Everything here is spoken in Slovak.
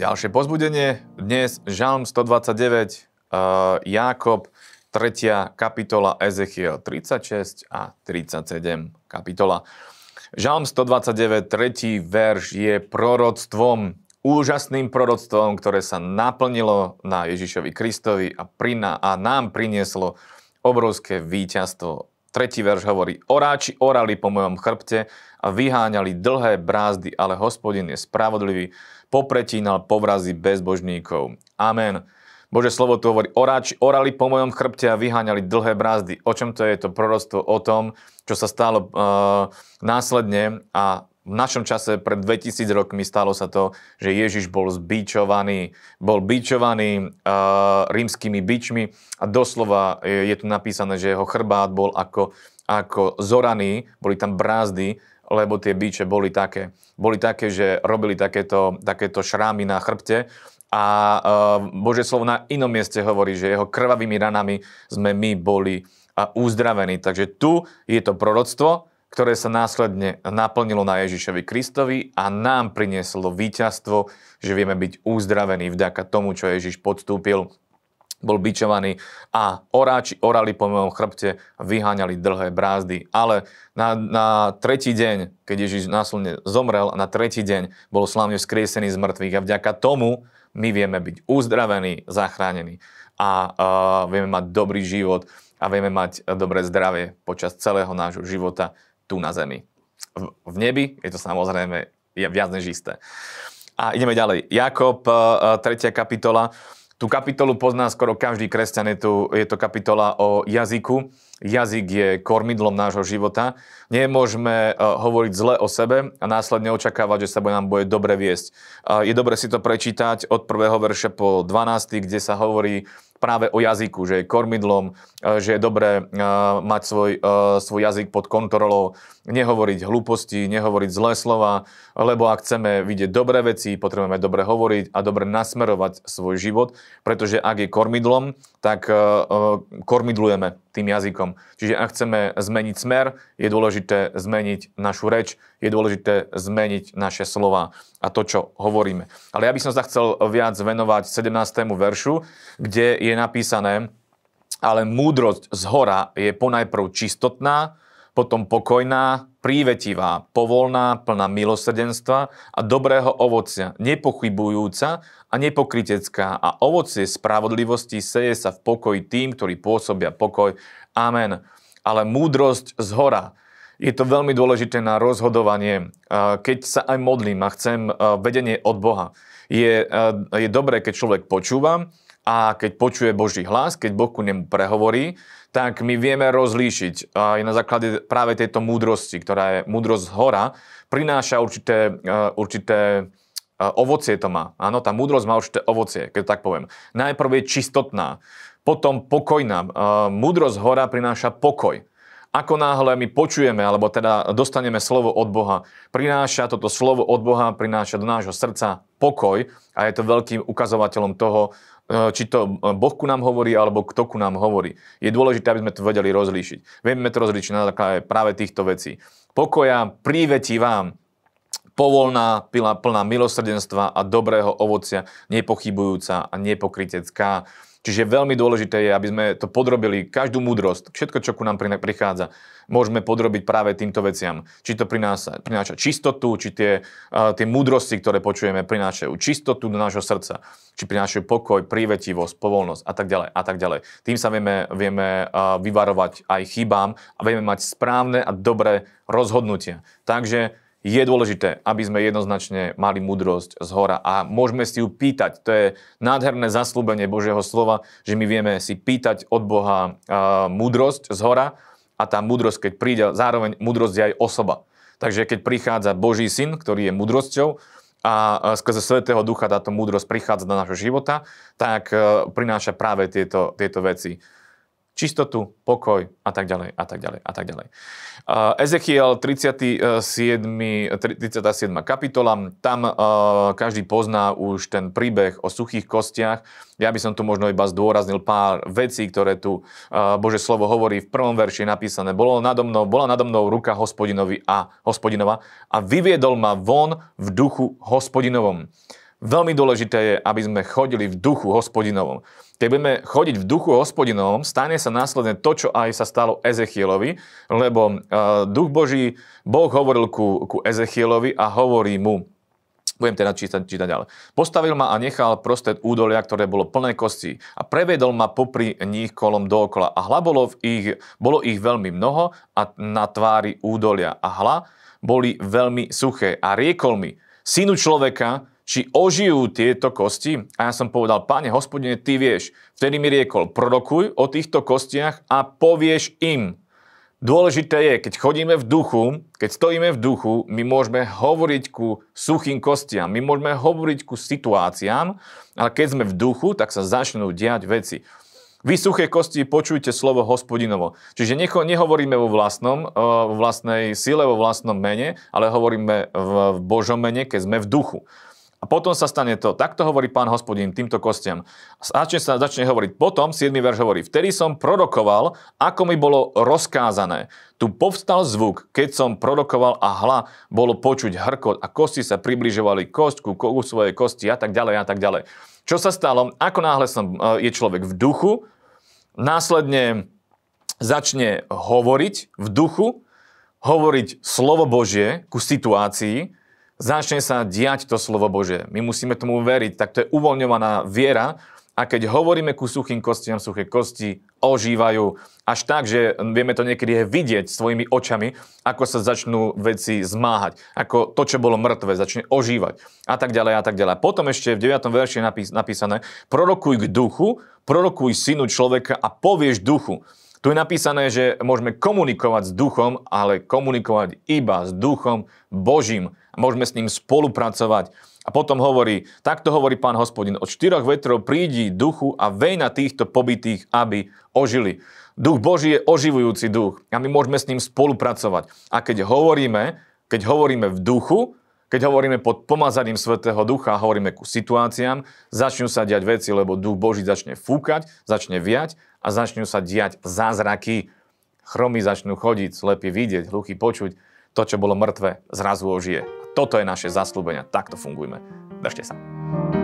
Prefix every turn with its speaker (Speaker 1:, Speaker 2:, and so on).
Speaker 1: Ďalšie pozbudenie. Dnes Žalm 129, uh, Jákob, 3. kapitola, Ezechiel 36 a 37 kapitola. Žalm 129, 3. verš je proroctvom, úžasným proroctvom, ktoré sa naplnilo na Ježišovi Kristovi a, prina, a nám prinieslo obrovské víťazstvo. Tretí verš hovorí, oráči orali po mojom chrbte a vyháňali dlhé brázdy, ale hospodin je spravodlivý, popretínal povrazy bezbožníkov. Amen. Bože slovo tu hovorí, oráči orali po mojom chrbte a vyháňali dlhé brázdy. O čom to je to proroctvo? O tom, čo sa stalo uh, následne a v našom čase pred 2000 rokmi stalo sa to, že Ježiš bol zbičovaný, bol bičovaný uh, rímskymi bičmi a doslova je, je tu napísané, že jeho chrbát bol ako, ako zoraný, boli tam brázdy, lebo tie biče boli také, boli také, že robili takéto, takéto šrámy na chrbte a uh, Bože slovo na inom mieste hovorí, že jeho krvavými ranami sme my boli uh, uzdravení. Takže tu je to proroctvo, ktoré sa následne naplnilo na Ježišovi Kristovi a nám prinieslo víťazstvo, že vieme byť uzdravení vďaka tomu, čo Ježiš podstúpil bol bičovaný a oráči orali po mojom chrbte vyháňali dlhé brázdy. Ale na, na tretí deň, keď Ježiš následne zomrel, na tretí deň bol slávne vzkriesený z mŕtvych a vďaka tomu my vieme byť uzdravení, zachránení a uh, vieme mať dobrý život a vieme mať dobré zdravie počas celého nášho života tu na zemi. V, v nebi je to samozrejme viac než isté. A ideme ďalej. Jakob, 3. kapitola. Tú kapitolu pozná skoro každý kresťan. Je, tu, je to kapitola o jazyku. Jazyk je kormidlom nášho života. Nemôžeme hovoriť zle o sebe a následne očakávať, že sa nám bude dobre viesť. Je dobre si to prečítať od prvého verša po 12, kde sa hovorí práve o jazyku, že je kormidlom, e, že je dobré e, mať svoj, e, svoj jazyk pod kontrolou, nehovoriť hlúposti, nehovoriť zlé slova, lebo ak chceme vidieť dobré veci, potrebujeme dobre hovoriť a dobre nasmerovať svoj život, pretože ak je kormidlom, tak kormidlujeme tým jazykom. Čiže ak chceme zmeniť smer, je dôležité zmeniť našu reč, je dôležité zmeniť naše slova a to, čo hovoríme. Ale ja by som sa chcel viac venovať 17. veršu, kde je napísané, ale múdrosť z hora je ponajprv čistotná, potom pokojná, prívetivá, povolná, plná milosrdenstva a dobrého ovocia, nepochybujúca a nepokritecká a ovocie spravodlivosti seje sa v pokoji tým, ktorí pôsobia pokoj. Amen. Ale múdrosť z hora. Je to veľmi dôležité na rozhodovanie. Keď sa aj modlím a chcem vedenie od Boha, je, je dobré, keď človek počúva a keď počuje Boží hlas, keď Boh ku nemu prehovorí, tak my vieme rozlíšiť aj na základe práve tejto múdrosti, ktorá je múdrosť hora, prináša určité, určité ovocie to má. Áno, tá múdrosť má určité ovocie, keď tak poviem. Najprv je čistotná, potom pokojná. Múdrosť z hora prináša pokoj. Ako náhle my počujeme, alebo teda dostaneme slovo od Boha, prináša toto slovo od Boha, prináša do nášho srdca pokoj a je to veľkým ukazovateľom toho, e, či to Boh ku nám hovorí, alebo kto ku nám hovorí. Je dôležité, aby sme to vedeli rozlíšiť. Vieme to rozlíšiť na základe práve týchto vecí. Pokoja prívetí vám, povolná, plná milosrdenstva a dobrého ovocia, nepochybujúca a nepokritecká. Čiže veľmi dôležité je, aby sme to podrobili, každú múdrosť, všetko, čo ku nám prichádza, môžeme podrobiť práve týmto veciam. Či to prináša, prináša čistotu, či tie, uh, tie múdrosti, ktoré počujeme, prinášajú čistotu do nášho srdca, či prinášajú pokoj, prívetivosť, povolnosť a tak ďalej a tak ďalej. Tým sa vieme, vieme uh, vyvarovať aj chybám a vieme mať správne a dobré rozhodnutia. Takže je dôležité, aby sme jednoznačne mali múdrosť z hora a môžeme si ju pýtať. To je nádherné zaslúbenie Božieho slova, že my vieme si pýtať od Boha múdrosť z hora a tá múdrosť, keď príde, zároveň múdrosť je aj osoba. Takže keď prichádza Boží syn, ktorý je múdrosťou a skrze Svetého Ducha táto múdrosť prichádza do nášho života, tak e, prináša práve tieto, tieto veci čistotu, pokoj a tak ďalej a tak ďalej a tak ďalej. Ezechiel 37, 37. kapitola, tam každý pozná už ten príbeh o suchých kostiach. Ja by som tu možno iba zdôraznil pár vecí, ktoré tu Bože slovo hovorí. V prvom verši napísané, bolo nado mnou, bola nado mnou ruka hospodinovi a hospodinova a vyviedol ma von v duchu hospodinovom veľmi dôležité je, aby sme chodili v duchu hospodinovom. Keď budeme chodiť v duchu hospodinovom, stane sa následne to, čo aj sa stalo Ezechielovi, lebo uh, duch Boží, Boh hovoril ku, ku Ezechielovi a hovorí mu, budem teda čítať, čítať ďalej. Postavil ma a nechal prostred údolia, ktoré bolo plné kostí a prevedol ma popri nich kolom dookola. A hla bolo, v ich, bolo ich veľmi mnoho a na tvári údolia. A hla boli veľmi suché. A riekol mi, synu človeka, či ožijú tieto kosti? A ja som povedal, páne hospodine, ty vieš. Vtedy mi riekol, prorokuj o týchto kostiach a povieš im. Dôležité je, keď chodíme v duchu, keď stojíme v duchu, my môžeme hovoriť ku suchým kostiam, my môžeme hovoriť ku situáciám, ale keď sme v duchu, tak sa začnú diať veci. Vy suché kosti, počujte slovo hospodinovo. Čiže necho, nehovoríme vo vlastnom, eh, vo vlastnej sile, vo vlastnom mene, ale hovoríme v Božom mene, keď sme v duchu. A potom sa stane to. Takto hovorí pán hospodín týmto kostiam. Začne sa začne hovoriť. Potom 7. verš hovorí. Vtedy som prorokoval, ako mi bolo rozkázané. Tu povstal zvuk, keď som prorokoval a hla bolo počuť hrkot a kosti sa približovali kostku, ku svojej kosti a tak ďalej a tak ďalej. Čo sa stalo? Ako náhle som, e, je človek v duchu, následne začne hovoriť v duchu, hovoriť slovo Božie ku situácii, začne sa diať to slovo Bože. My musíme tomu veriť, tak to je uvoľňovaná viera a keď hovoríme ku suchým kostiam, suché kosti ožívajú až tak, že vieme to niekedy vidieť svojimi očami, ako sa začnú veci zmáhať, ako to, čo bolo mŕtve, začne ožívať a tak ďalej a tak ďalej. Potom ešte v 9. verši je napísané, prorokuj k duchu, prorokuj synu človeka a povieš duchu. Tu je napísané, že môžeme komunikovať s duchom, ale komunikovať iba s duchom Božím. Môžeme s ním spolupracovať. A potom hovorí, takto hovorí pán hospodin, od štyroch vetrov prídi duchu a vej týchto pobytých, aby ožili. Duch Boží je oživujúci duch a my môžeme s ním spolupracovať. A keď hovoríme, keď hovoríme v duchu, keď hovoríme pod pomazaním Svetého Ducha hovoríme ku situáciám, začnú sa diať veci, lebo Duch Boží začne fúkať, začne viať a začnú sa diať zázraky. Chromy začnú chodiť, slepí vidieť, hluchy počuť. To, čo bolo mŕtve, zrazu ožije. Toto je naše zaslúbenia. Takto fungujme. Držte sa.